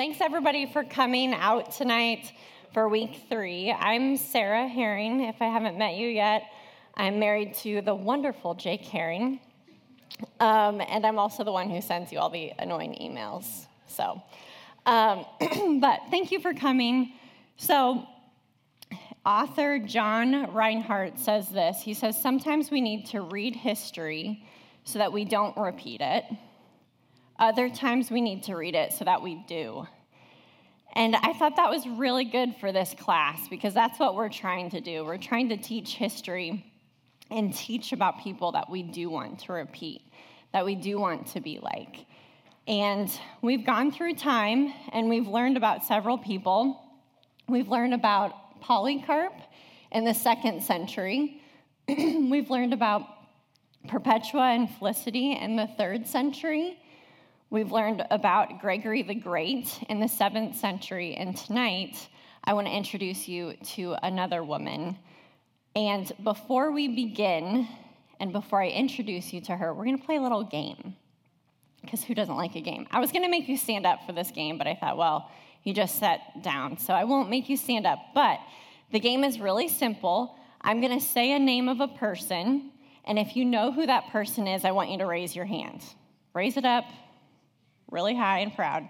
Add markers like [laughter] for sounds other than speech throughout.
Thanks everybody for coming out tonight for week three. I'm Sarah Herring, if I haven't met you yet. I'm married to the wonderful Jake Herring, um, and I'm also the one who sends you all the annoying emails. So, um, [clears throat] but thank you for coming. So, author John Reinhardt says this. He says, Sometimes we need to read history so that we don't repeat it. Other times we need to read it so that we do. And I thought that was really good for this class because that's what we're trying to do. We're trying to teach history and teach about people that we do want to repeat, that we do want to be like. And we've gone through time and we've learned about several people. We've learned about Polycarp in the second century. [clears throat] we've learned about Perpetua and Felicity in the third century. We've learned about Gregory the Great in the seventh century, and tonight I want to introduce you to another woman. And before we begin, and before I introduce you to her, we're going to play a little game. Because who doesn't like a game? I was going to make you stand up for this game, but I thought, well, you just sat down, so I won't make you stand up. But the game is really simple. I'm going to say a name of a person, and if you know who that person is, I want you to raise your hand. Raise it up, really high and proud.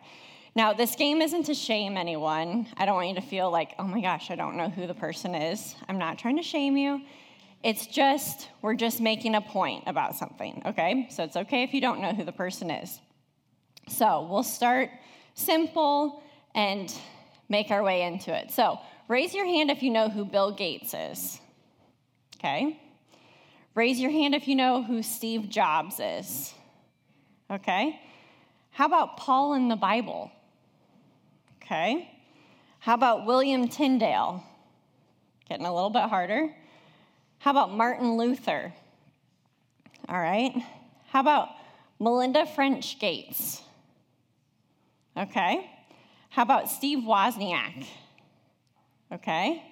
Now, this game isn't to shame anyone. I don't want you to feel like, oh my gosh, I don't know who the person is. I'm not trying to shame you. It's just, we're just making a point about something, okay? So it's okay if you don't know who the person is. So we'll start simple and make our way into it. So raise your hand if you know who Bill Gates is, okay? Raise your hand if you know who Steve Jobs is, okay? How about Paul in the Bible? Okay. How about William Tyndale? Getting a little bit harder. How about Martin Luther? All right. How about Melinda French Gates? Okay. How about Steve Wozniak? Okay.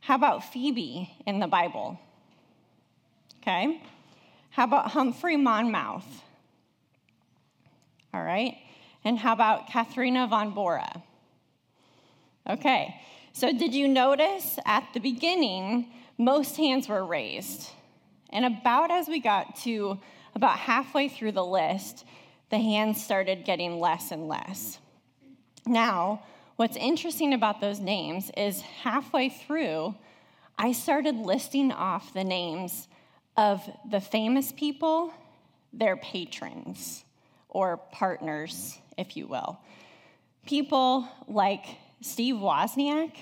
How about Phoebe in the Bible? Okay. How about Humphrey Monmouth? All right. And how about Katharina von Bora? Okay. So, did you notice at the beginning, most hands were raised? And about as we got to about halfway through the list, the hands started getting less and less. Now, what's interesting about those names is halfway through, I started listing off the names of the famous people, their patrons or partners, if you will. People like Steve Wozniak,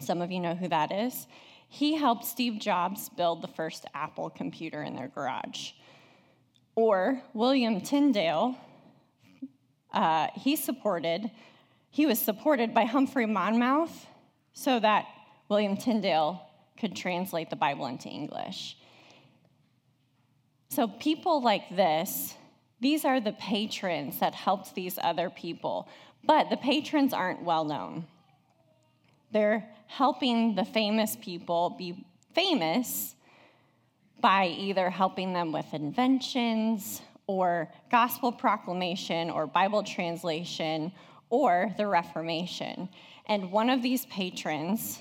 some of you know who that is. He helped Steve Jobs build the first Apple computer in their garage. Or William Tyndale, uh, he supported, he was supported by Humphrey Monmouth so that William Tyndale could translate the Bible into English. So people like this these are the patrons that helped these other people, but the patrons aren't well known. They're helping the famous people be famous by either helping them with inventions or gospel proclamation or Bible translation or the Reformation. And one of these patrons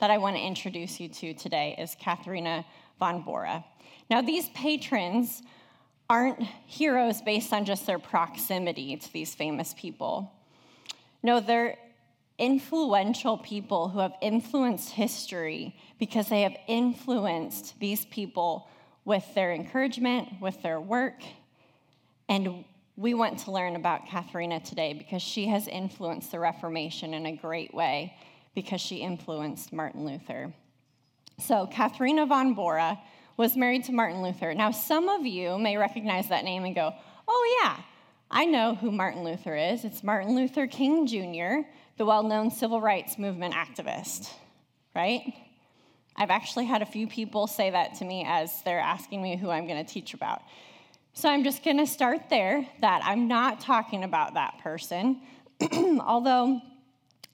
that I want to introduce you to today is Katharina von Bora. Now, these patrons aren't heroes based on just their proximity to these famous people. No, they're influential people who have influenced history because they have influenced these people with their encouragement, with their work. And we want to learn about Katharina today because she has influenced the Reformation in a great way because she influenced Martin Luther. So, Katharina von Bora was married to Martin Luther. Now, some of you may recognize that name and go, oh, yeah, I know who Martin Luther is. It's Martin Luther King Jr., the well known civil rights movement activist, right? I've actually had a few people say that to me as they're asking me who I'm going to teach about. So I'm just going to start there that I'm not talking about that person, [clears throat] although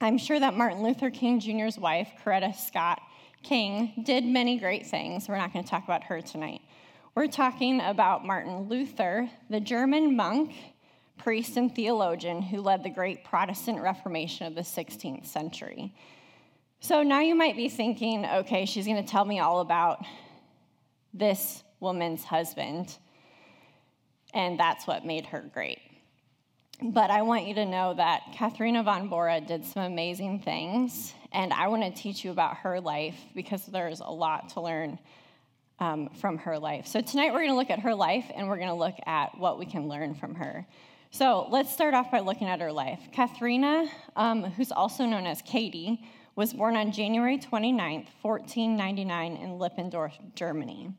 I'm sure that Martin Luther King Jr.'s wife, Coretta Scott, King did many great things. We're not going to talk about her tonight. We're talking about Martin Luther, the German monk priest and theologian who led the great Protestant Reformation of the 16th century. So now you might be thinking, okay, she's going to tell me all about this woman's husband, and that's what made her great. But I want you to know that Katharina von Bora did some amazing things, and I want to teach you about her life because there's a lot to learn um, from her life. So tonight we're going to look at her life, and we're going to look at what we can learn from her. So let's start off by looking at her life. Katharina, um, who's also known as Katie, was born on January 29th, 1499, in Lippendorf, Germany.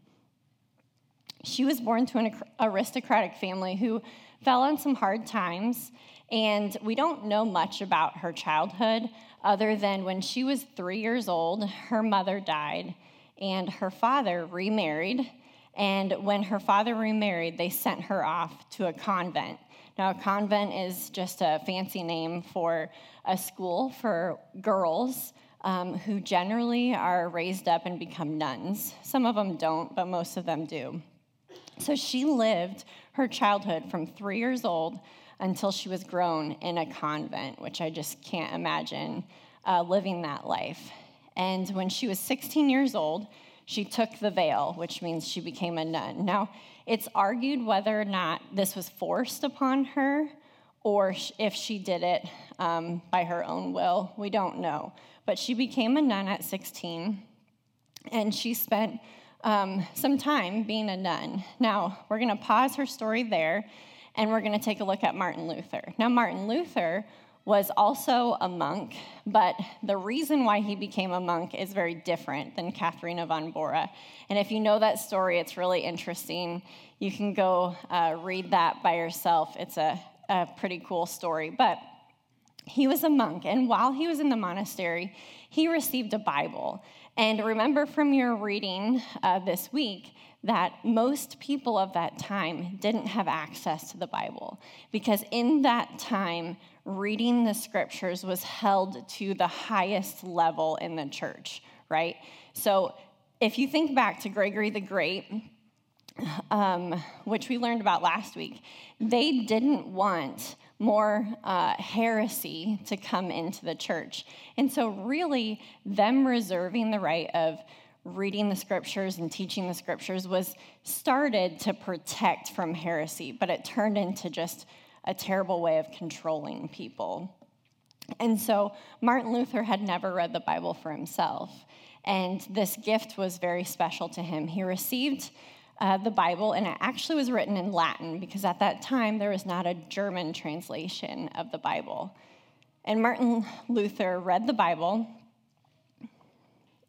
She was born to an aristocratic family who fell on some hard times, and we don't know much about her childhood other than when she was three years old, her mother died, and her father remarried. And when her father remarried, they sent her off to a convent. Now, a convent is just a fancy name for a school for girls um, who generally are raised up and become nuns. Some of them don't, but most of them do. So she lived her childhood from three years old until she was grown in a convent, which I just can't imagine uh, living that life. And when she was 16 years old, she took the veil, which means she became a nun. Now, it's argued whether or not this was forced upon her or if she did it um, by her own will. We don't know. But she became a nun at 16, and she spent um, some time being a nun. Now, we're going to pause her story there, and we're going to take a look at Martin Luther. Now, Martin Luther was also a monk, but the reason why he became a monk is very different than Katharina von Bora. And if you know that story, it's really interesting. You can go uh, read that by yourself. It's a, a pretty cool story. But he was a monk, and while he was in the monastery, he received a Bible. And remember from your reading uh, this week that most people of that time didn't have access to the Bible because in that time, reading the scriptures was held to the highest level in the church, right? So if you think back to Gregory the Great, um, which we learned about last week, they didn't want more uh, heresy to come into the church. And so, really, them reserving the right of reading the scriptures and teaching the scriptures was started to protect from heresy, but it turned into just a terrible way of controlling people. And so Martin Luther had never read the Bible for himself, and this gift was very special to him. He received uh, the Bible, and it actually was written in Latin because at that time there was not a German translation of the Bible. And Martin Luther read the Bible,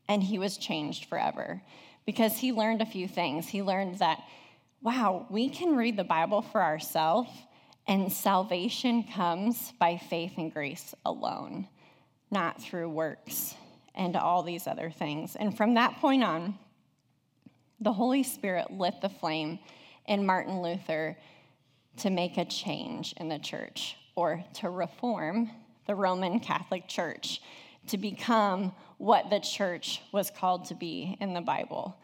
and he was changed forever because he learned a few things. He learned that, wow, we can read the Bible for ourselves and salvation comes by faith and grace alone, not through works and all these other things. And from that point on, the Holy Spirit lit the flame in Martin Luther to make a change in the church or to reform the Roman Catholic Church to become what the church was called to be in the Bible.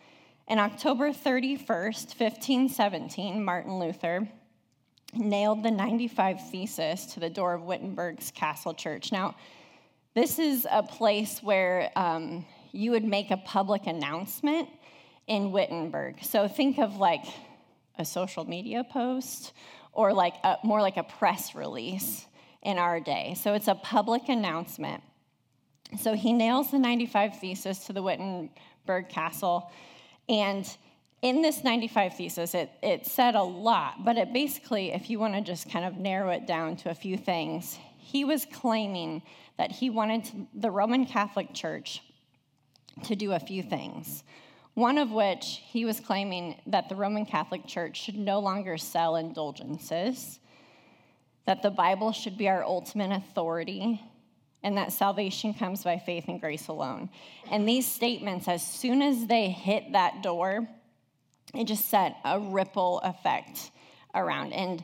In October 31st, 1517, Martin Luther nailed the 95 Thesis to the door of Wittenberg's Castle Church. Now, this is a place where um, you would make a public announcement in Wittenberg. So think of like a social media post or like a, more like a press release in our day. So it's a public announcement. So he nails the 95 Thesis to the Wittenberg Castle and in this 95 thesis, it, it said a lot, but it basically, if you want to just kind of narrow it down to a few things, he was claiming that he wanted the Roman Catholic Church to do a few things. One of which he was claiming that the Roman Catholic Church should no longer sell indulgences, that the Bible should be our ultimate authority, and that salvation comes by faith and grace alone. And these statements, as soon as they hit that door, it just set a ripple effect around. And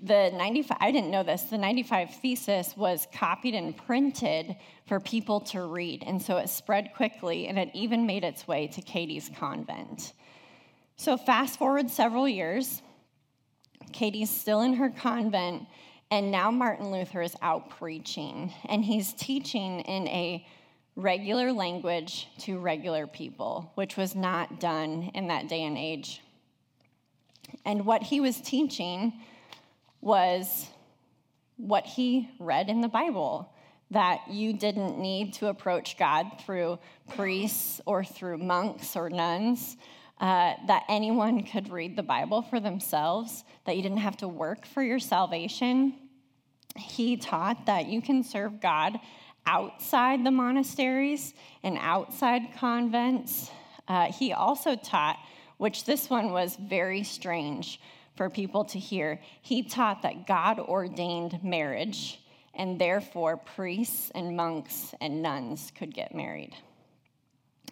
the 95, I didn't know this, the 95 thesis was copied and printed for people to read. And so it spread quickly and it even made its way to Katie's convent. So fast forward several years, Katie's still in her convent, and now Martin Luther is out preaching, and he's teaching in a regular language to regular people, which was not done in that day and age. And what he was teaching was what he read in the Bible that you didn't need to approach God through priests or through monks or nuns, uh, that anyone could read the Bible for themselves, that you didn't have to work for your salvation. He taught that you can serve God outside the monasteries and outside convents. Uh, he also taught, which this one was very strange for people to hear, he taught that God ordained marriage and therefore priests and monks and nuns could get married.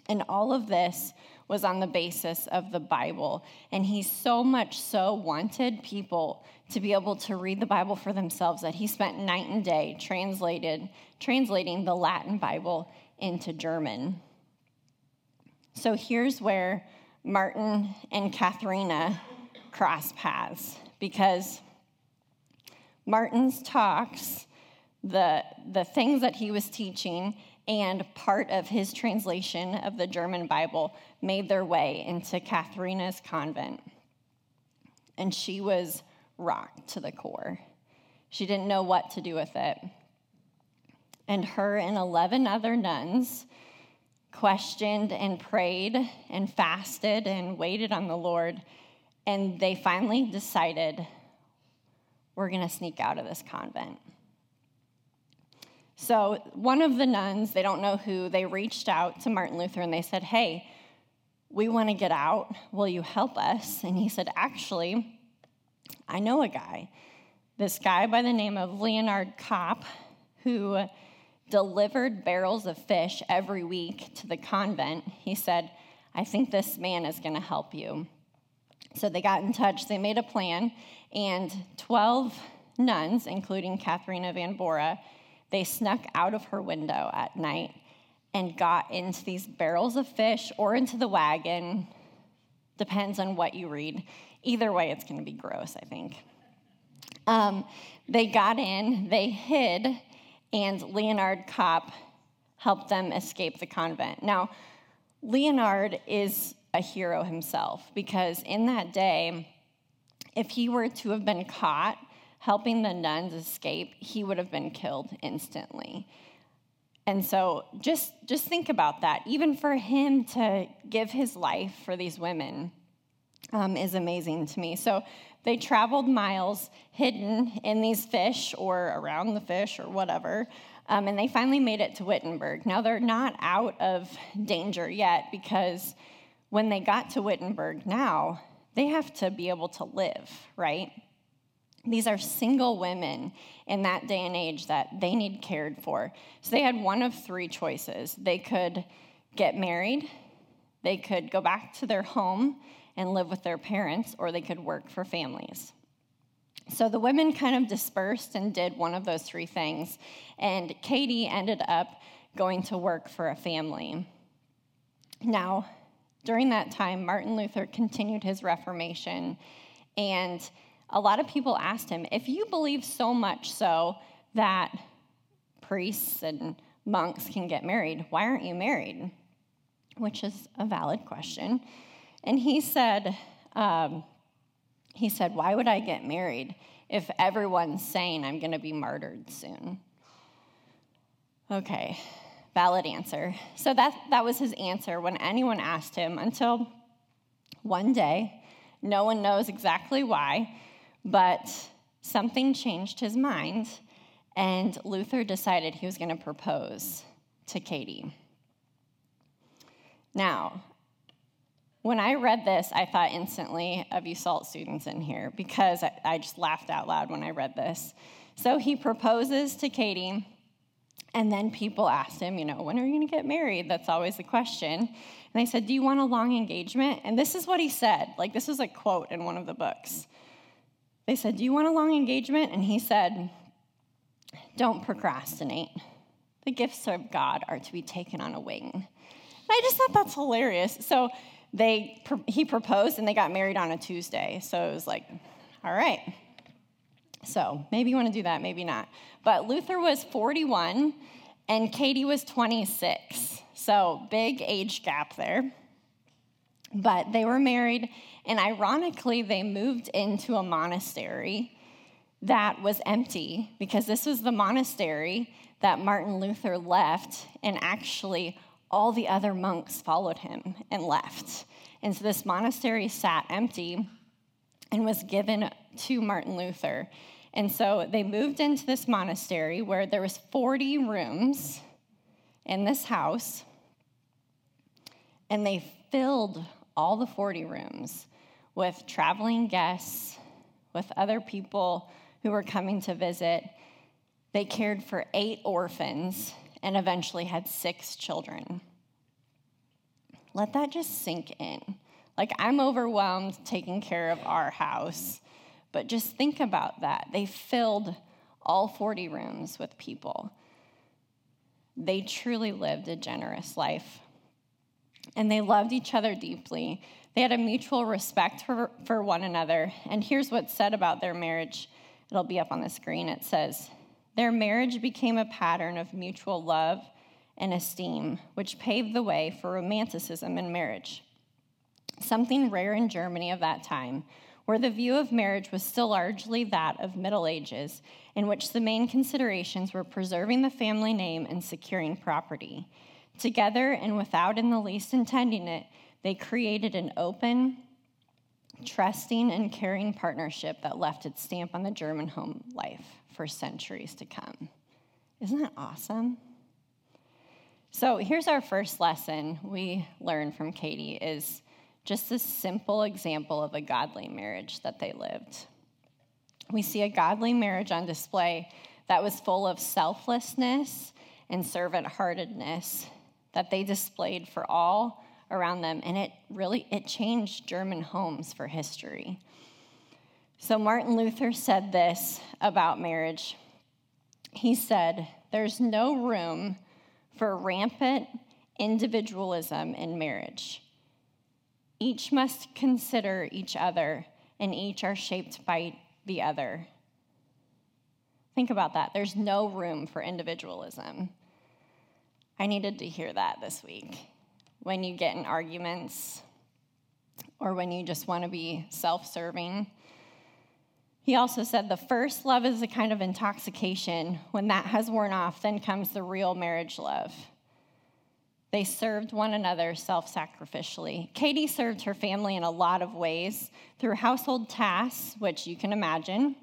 And all of this was on the basis of the Bible. And he so much so wanted people to be able to read the Bible for themselves that he spent night and day translated, translating the Latin Bible into German. So here's where Martin and Katharina cross paths because Martin's talks the, the things that he was teaching and part of his translation of the German Bible made their way into Katharina's convent. And she was rocked to the core. She didn't know what to do with it. And her and 11 other nuns questioned and prayed and fasted and waited on the Lord. And they finally decided we're going to sneak out of this convent. So, one of the nuns, they don't know who, they reached out to Martin Luther and they said, Hey, we want to get out. Will you help us? And he said, Actually, I know a guy. This guy by the name of Leonard Kopp, who delivered barrels of fish every week to the convent. He said, I think this man is going to help you. So they got in touch, they made a plan, and 12 nuns, including Katharina von Bora, they snuck out of her window at night and got into these barrels of fish or into the wagon. Depends on what you read. Either way, it's going to be gross, I think. Um, they got in, they hid, and Leonard Kopp helped them escape the convent. Now, Leonard is a hero himself because in that day, if he were to have been caught helping the nuns escape, he would have been killed instantly. And so just, just think about that. Even for him to give his life for these women um, is amazing to me. So they traveled miles hidden in these fish or around the fish or whatever. Um, and they finally made it to Wittenberg. Now they're not out of danger yet because when they got to Wittenberg now, they have to be able to live, right? These are single women in that day and age that they need cared for. So they had one of three choices. They could get married, they could go back to their home and live with their parents, or they could work for families. So the women kind of dispersed and did one of those three things. And Katie ended up going to work for a family. Now, during that time, Martin Luther continued his Reformation and a lot of people asked him, if you believe so much so that priests and monks can get married, why aren't you married? Which is a valid question. And he said, um, he said, why would I get married if everyone's saying I'm going to be martyred soon? Okay, valid answer. So that, that was his answer when anyone asked him until one day, no one knows exactly why, but something changed his mind, and Luther decided he was going to propose to Katie. Now, when I read this, I thought instantly of you SALT students in here because I, I just laughed out loud when I read this. So he proposes to Katie, and then people asked him, you know, when are you going to get married? That's always the question. And they said, Do you want a long engagement? And this is what he said. Like, this is a quote in one of the books. They said, Do you want a long engagement? And he said, Don't procrastinate. The gifts of God are to be taken on a wing. And I just thought that's hilarious. So they, he proposed and they got married on a Tuesday. So it was like, All right. So maybe you want to do that, maybe not. But Luther was 41 and Katie was 26. So big age gap there. But they were married, and ironically, they moved into a monastery that was empty because this was the monastery that Martin Luther left, and actually, all the other monks followed him and left. And so this monastery sat empty and was given to Martin Luther. And so they moved into this monastery where there was 40 rooms in this house and they filled all the 40 rooms with traveling guests, with other people who were coming to visit. They cared for eight orphans and eventually had six children. Let that just sink in. Like, I'm overwhelmed taking care of our house, but just think about that. They filled all 40 rooms with people. They truly lived a generous life. And they loved each other deeply. They had a mutual respect for, for one another. And here's what's said about their marriage. It'll be up on the screen. It says, Their marriage became a pattern of mutual love and esteem, which paved the way for romanticism in marriage. Something rare in Germany of that time, where the view of marriage was still largely that of Middle Ages, in which the main considerations were preserving the family name and securing property. Together and without in the least intending it, they created an open, trusting, and caring partnership that left its stamp on the German home life for centuries to come. Isn't that awesome? So here's our first lesson we learned from Katie is just a simple example of a godly marriage that they lived. We see a godly marriage on display that was full of selflessness and servant heartedness that they displayed for all around them and it really it changed german homes for history so martin luther said this about marriage he said there's no room for rampant individualism in marriage. Each must consider each other, and each are shaped by the other. Think about that. There's no room for individualism. I needed to hear that this week. When you get in arguments, or when you just want to be self serving, he also said the first love is a kind of intoxication. When that has worn off, then comes the real marriage love. They served one another self sacrificially. Katie served her family in a lot of ways through household tasks, which you can imagine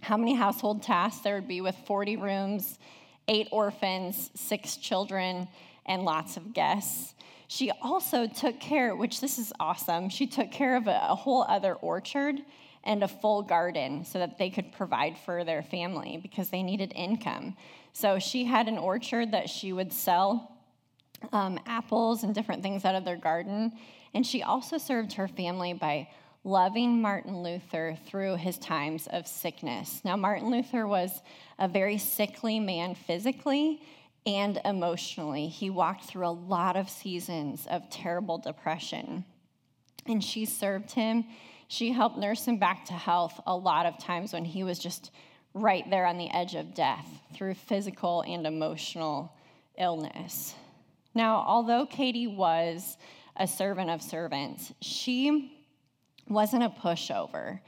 how many household tasks there would be with 40 rooms, eight orphans, six children, and lots of guests. She also took care, which this is awesome, she took care of a, a whole other orchard and a full garden so that they could provide for their family because they needed income. So she had an orchard that she would sell um, apples and different things out of their garden. And she also served her family by loving Martin Luther through his times of sickness. Now, Martin Luther was a very sickly man physically and emotionally. He walked through a lot of seasons of terrible depression. And she served him she helped nurse him back to health a lot of times when he was just right there on the edge of death through physical and emotional illness. Now, although Katie was a servant of servants, she wasn't a pushover.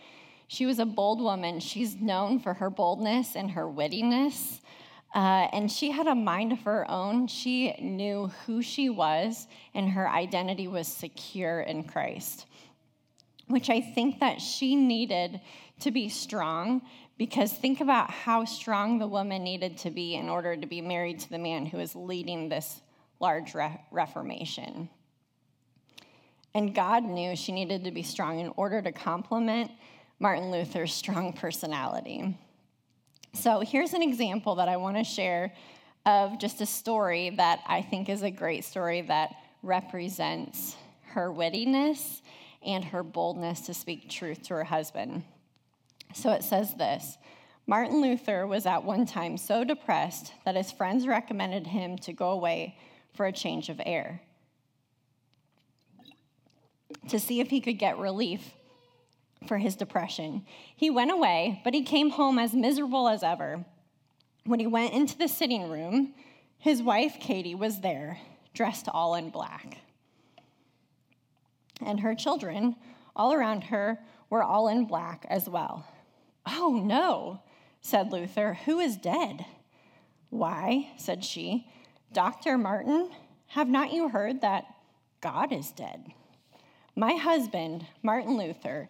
She was a bold woman. She's known for her boldness and her wittiness. Uh, and she had a mind of her own. She knew who she was, and her identity was secure in Christ which I think that she needed to be strong because think about how strong the woman needed to be in order to be married to the man who is leading this large re- reformation. And God knew she needed to be strong in order to complement Martin Luther's strong personality. So here's an example that I want to share of just a story that I think is a great story that represents her wittiness and her boldness to speak truth to her husband. So it says this Martin Luther was at one time so depressed that his friends recommended him to go away for a change of air to see if he could get relief for his depression. He went away, but he came home as miserable as ever. When he went into the sitting room, his wife, Katie, was there, dressed all in black. And her children, all around her, were all in black as well. Oh, no, said Luther. Who is dead? Why, said she, Dr. Martin, have not you heard that God is dead? My husband, Martin Luther,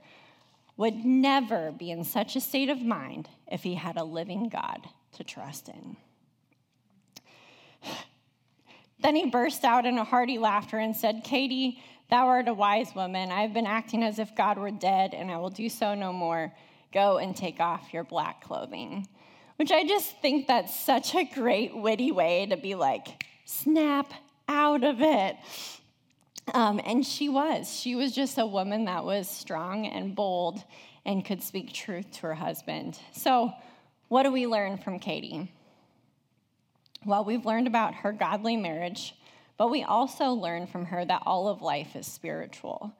would never be in such a state of mind if he had a living God to trust in. [sighs] Then he burst out in a hearty laughter and said, Katie, thou art a wise woman. I have been acting as if God were dead, and I will do so no more. Go and take off your black clothing. Which I just think that's such a great, witty way to be like, snap out of it. Um, and she was. She was just a woman that was strong and bold and could speak truth to her husband. So, what do we learn from Katie? Well, we've learned about her godly marriage, but we also learn from her that all of life is spiritual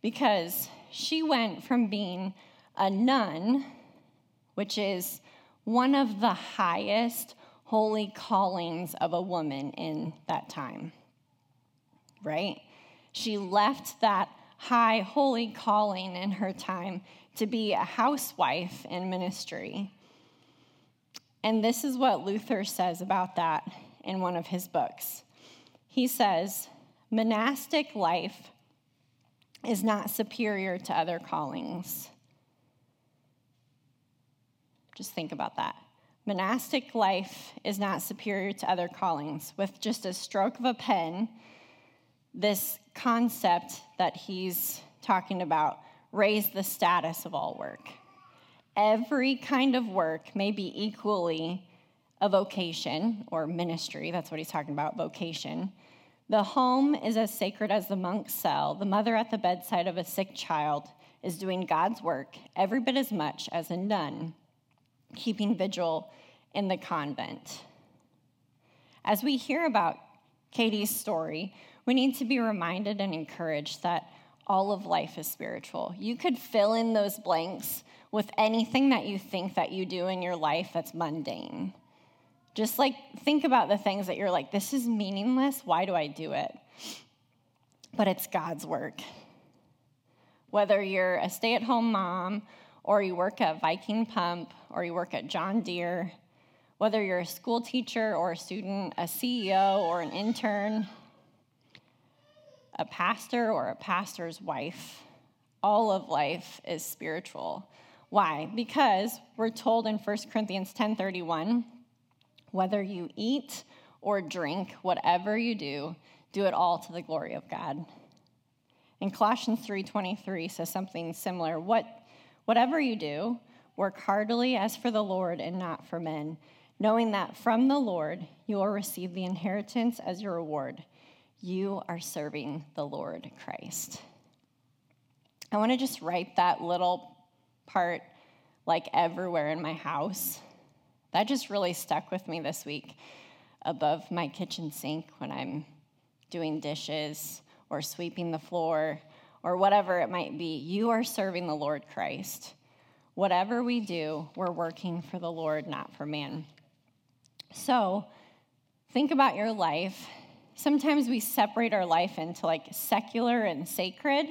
because she went from being a nun, which is one of the highest holy callings of a woman in that time, right? She left that high holy calling in her time to be a housewife in ministry. And this is what Luther says about that in one of his books. He says, monastic life is not superior to other callings. Just think about that. Monastic life is not superior to other callings. With just a stroke of a pen, this concept that he's talking about raised the status of all work. Every kind of work may be equally a vocation or ministry. That's what he's talking about, vocation. The home is as sacred as the monk's cell. The mother at the bedside of a sick child is doing God's work every bit as much as a nun keeping vigil in the convent. As we hear about Katie's story, we need to be reminded and encouraged that all of life is spiritual. You could fill in those blanks with anything that you think that you do in your life that's mundane. Just like think about the things that you're like, this is meaningless. Why do I do it? But it's God's work. Whether you're a stay at home mom or you work at Viking Pump, or you work at John Deere, whether you're a school teacher or a student, a CEO or an intern, a pastor or a pastor's wife, all of life is spiritual. Why? Because we're told in 1 Corinthians 10:31, whether you eat or drink, whatever you do, do it all to the glory of God. And Colossians 3:23 says something similar. What Whatever you do, work heartily as for the Lord and not for men, knowing that from the Lord you will receive the inheritance as your reward. You are serving the Lord Christ. I want to just write that little part like everywhere in my house. That just really stuck with me this week above my kitchen sink when I'm doing dishes or sweeping the floor or whatever it might be, you are serving the Lord Christ. Whatever we do, we're working for the Lord, not for man. So, think about your life. Sometimes we separate our life into like secular and sacred,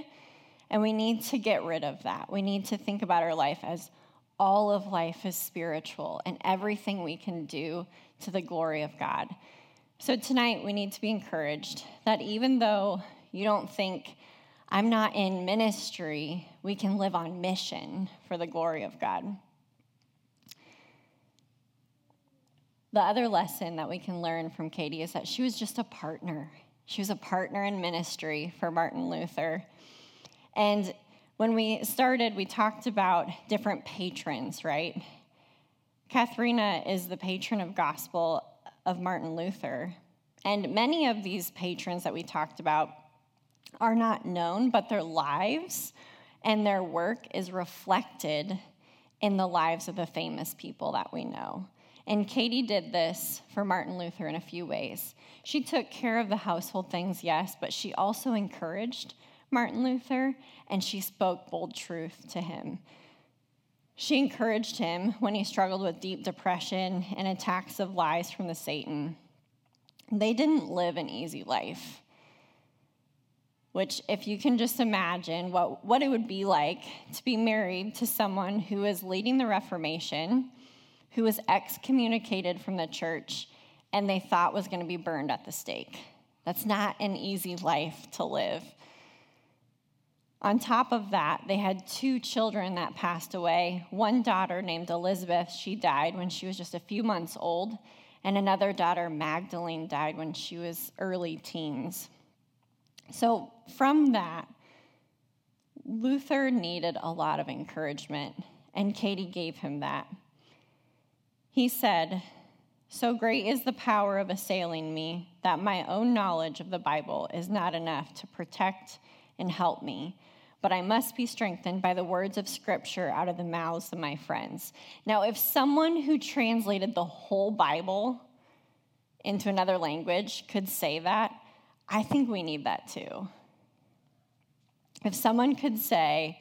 and we need to get rid of that. We need to think about our life as all of life is spiritual and everything we can do to the glory of God. So, tonight we need to be encouraged that even though you don't think I'm not in ministry, we can live on mission for the glory of God. The other lesson that we can learn from Katie is that she was just a partner. She was a partner in ministry for Martin Luther. And when we started, we talked about different patrons, right? Katharina is the patron of gospel of Martin Luther. And many of these patrons that we talked about are not known, but their lives and their work is reflected in the lives of the famous people that we know. And Katie did this for Martin Luther in a few ways. She took care of the household things, yes, but she also encouraged Martin Luther, and she spoke bold truth to him. She encouraged him when he struggled with deep depression and attacks of lies from the Satan. They didn't live an easy life, which, if you can just imagine what, what it would be like to be married to someone who is leading the Reformation, who was excommunicated from the church, and they thought was going to be burned at the stake. That's not an easy life to live. On top of that, they had two children that passed away. One daughter named Elizabeth, she died when she was just a few months old, and another daughter, Magdalene, died when she was early teens. So, from that, Luther needed a lot of encouragement, and Katie gave him that. He said, So great is the power of assailing me that my own knowledge of the Bible is not enough to protect and help me but I must be strengthened by the words of Scripture out of the mouths of my friends. Now, if someone who translated the whole Bible into another language could say that, I think we need that too. If someone could say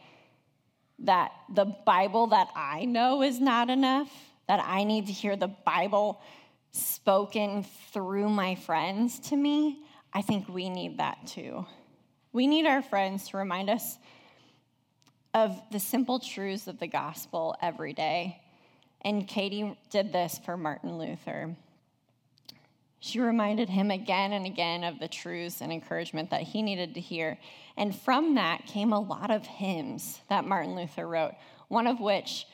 that the Bible that I know is not enough, that I need to hear the Bible spoken through my friends to me, I think we need that too. We need our friends to remind us of the simple truths of the gospel every day. And Katie did this for Martin Luther. She reminded him again and again of the truths and encouragement that he needed to hear. And from that came a lot of hymns that Martin Luther wrote, one of which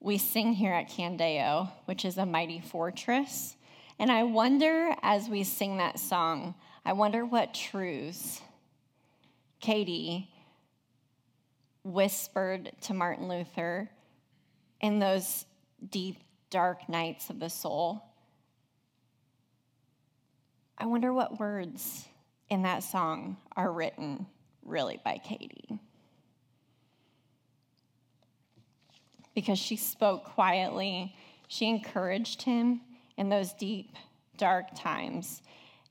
we sing here at Candeo, which is a mighty fortress. And I wonder, as we sing that song, I wonder what truths Katie whispered to Martin Luther in those deep, dark nights of the soul. I wonder what words in that song are written really by Katie. Because she spoke quietly, she encouraged him in those deep, dark times.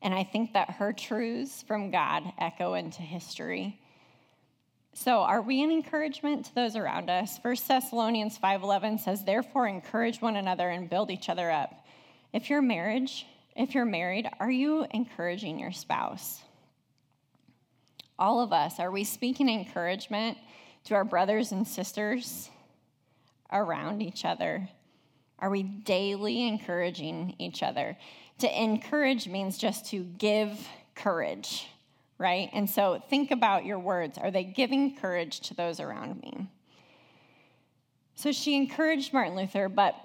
And I think that her truths from God echo into history. So, are we an encouragement to those around us? 1 Thessalonians 5:11 says, "Therefore encourage one another and build each other up." If you're marriage, if you're married, are you encouraging your spouse? All of us, are we speaking encouragement to our brothers and sisters around each other? Are we daily encouraging each other? To encourage means just to give courage, right? And so think about your words. Are they giving courage to those around me? So she encouraged Martin Luther, but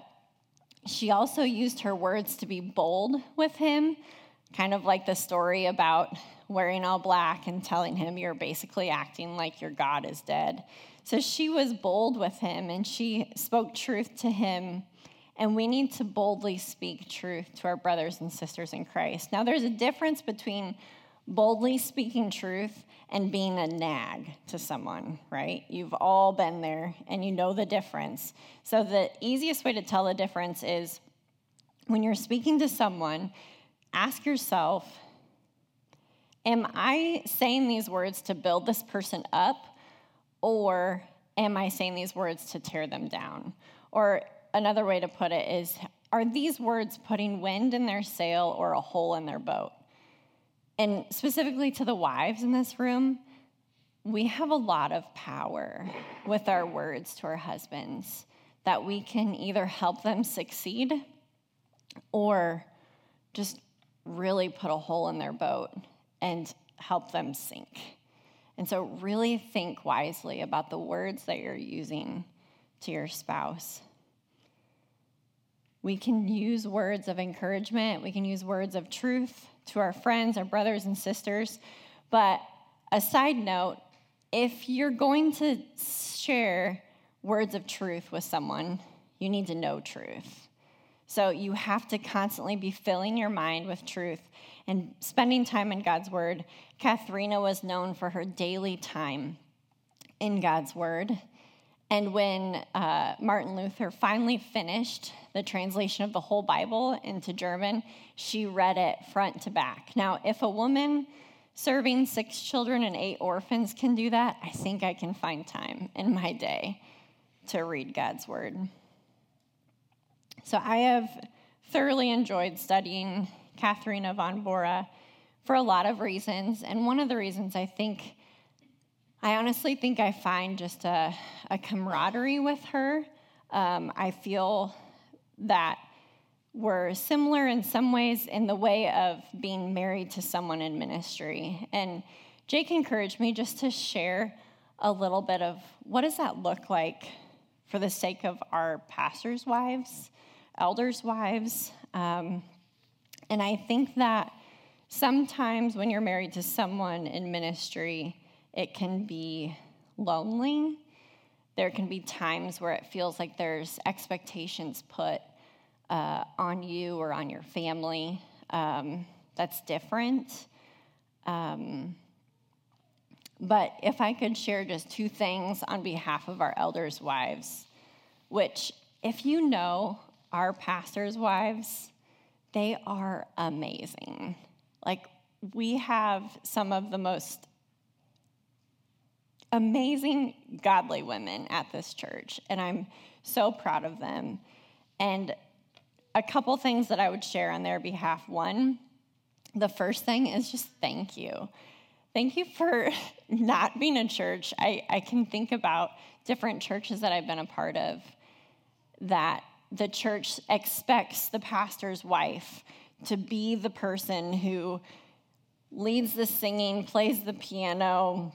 she also used her words to be bold with him, kind of like the story about wearing all black and telling him you're basically acting like your God is dead. So she was bold with him and she spoke truth to him and we need to boldly speak truth to our brothers and sisters in Christ. Now, there's a difference between boldly speaking truth and being a nag to someone, right? You've all been there and you know the difference. So, the easiest way to tell the difference is when you're speaking to someone, ask yourself, Am I saying these words to build this person up, or am I saying these words to tear them down? Or another way to put it is are these words putting wind in their sail or a hole in their boat? And specifically to the wives in this room, we have a lot of power with our words to our husbands that we can either help them succeed or just really put a hole in their boat and help them sink. And so, really think wisely about the words that you're using to your spouse. We can use words of encouragement, we can use words of truth to our friends, our brothers and sisters. But a side note if you're going to share words of truth with someone, you need to know truth. So you have to constantly be filling your mind with truth and spending time in God's Word. Katharina was known for her daily time in God's Word. And when uh, Martin Luther finally finished the translation of the whole Bible into German, she read it front to back. Now, if a woman serving six children and eight orphans can do that, I think I can find time in my day to read God's word. So I have thoroughly enjoyed studying Katharina von Bora for a lot of reasons. And one of the reasons I think, I honestly think I find just a, a camaraderie with her. Um, I feel that we're similar in some ways in the way of being married to someone in ministry. And Jake encouraged me just to share a little bit of what does that look like for the sake of our pastors' wives, elders' wives. Um, and I think that sometimes when you're married to someone in ministry, it can be lonely. There can be times where it feels like there's expectations put uh, on you or on your family um, that's different. Um, but if I could share just two things on behalf of our elders' wives, which, if you know our pastors' wives, they are amazing. Like, we have some of the most amazing godly women at this church, and I'm so proud of them. And a couple things that I would share on their behalf. One, the first thing is just thank you. Thank you for [laughs] not being a church. I, I can think about different churches that I've been a part of that the church expects the pastor's wife to be the person who leads the singing, plays the piano,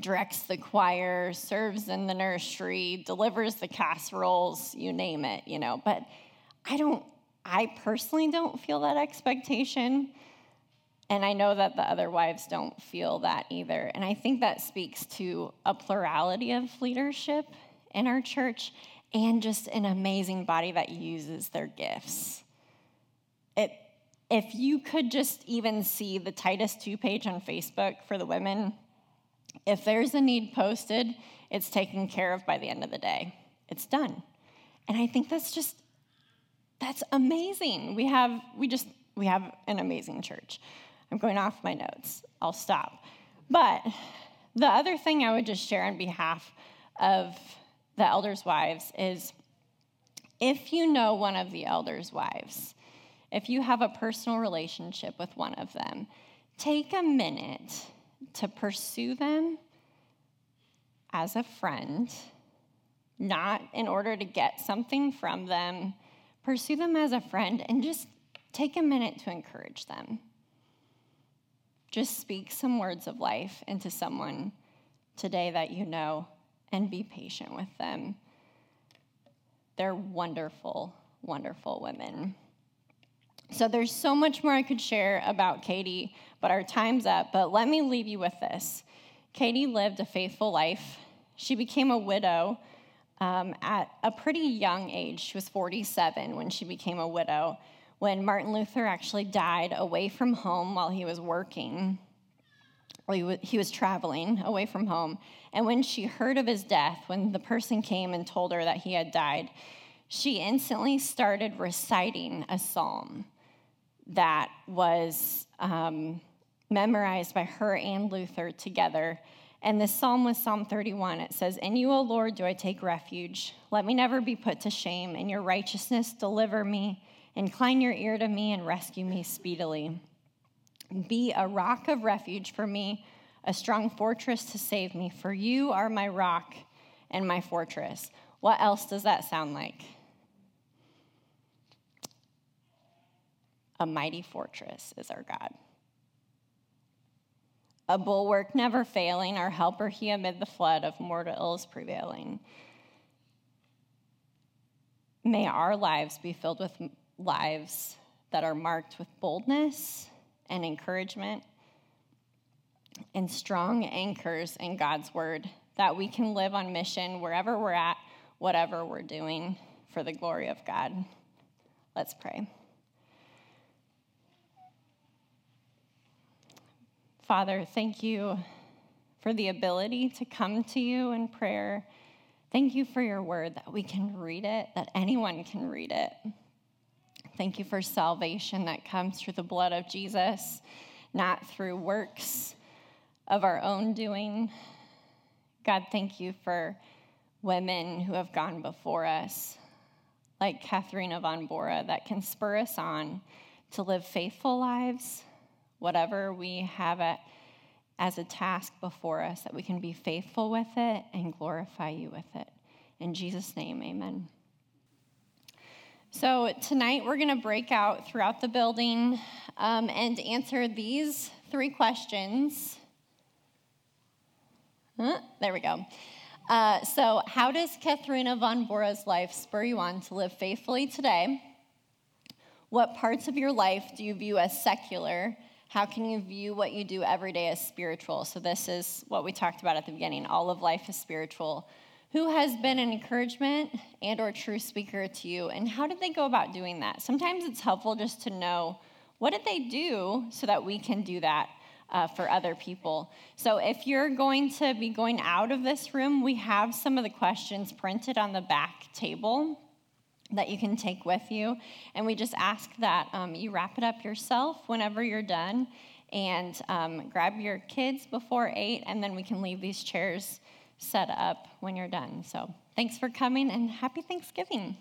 directs the choir, serves in the nursery, delivers the casseroles, you name it, you know. But I don't, I personally don't feel that expectation. And I know that the other wives don't feel that either. And I think that speaks to a plurality of leadership in our church and just an amazing body that uses their gifts. It, if you could just even see the Titus 2 page on Facebook for the women, if there's a need posted, it's taken care of by the end of the day. It's done. And I think that's just that's amazing. We have we just we have an amazing church. I'm going off my notes. I'll stop. But the other thing I would just share on behalf of the elders' wives is if you know one of the elders' wives, if you have a personal relationship with one of them, take a minute to pursue them as a friend, not in order to get something from them. Pursue them as a friend and just take a minute to encourage them. Just speak some words of life into someone today that you know and be patient with them. They're wonderful, wonderful women. So there's so much more I could share about Katie, but our time's up. But let me leave you with this Katie lived a faithful life. She became a widow um, at a pretty young age. She was 47 when she became a widow, when Martin Luther actually died away from home while he was working. Or he was, he was traveling away from home. And when she heard of his death, when the person came and told her that he had died, she instantly started reciting a psalm that was um, memorized by her and Luther together. And this psalm was Psalm 31. It says, In you, O Lord, do I take refuge. Let me never be put to shame. In your righteousness, deliver me. Incline your ear to me and rescue me speedily. Be a rock of refuge for me, a strong fortress to save me, for you are my rock and my fortress. What else does that sound like? A mighty fortress is our God. A bulwark never failing, our helper he amid the flood of mortal ills prevailing. May our lives be filled with lives that are marked with boldness and encouragement and strong anchors in God's word that we can live on mission wherever we're at, whatever we're doing for the glory of God. Let's pray. Father, thank you for the ability to come to you in prayer. Thank you for your word that we can read it, that anyone can read it. Thank you for salvation that comes through the blood of Jesus. not through works of our own doing. God, thank you for women who have gone before us, like Katharina von Bora, that can spur us on to live faithful lives, whatever we have at, as a task before us, that we can be faithful with it and glorify you with it. In Jesus' name, amen. So, tonight we're going to break out throughout the building um, and answer these three questions. Huh? There we go. Uh, so, how does Katharina von Bora's life spur you on to live faithfully today? What parts of your life do you view as secular? How can you view what you do every day as spiritual? So, this is what we talked about at the beginning. All of life is spiritual. Who has been an encouragement and or true speaker to you and how did they go about doing that? Sometimes it's helpful just to know what did they do so that we can do that uh, for other people. So if you're going to be going out of this room, we have some of the questions printed on the back table that you can take with you. And we just ask that um, you wrap it up yourself whenever you're done and um, grab your kids before 8, and then we can leave these chairs set up when you're done. So thanks for coming and happy Thanksgiving.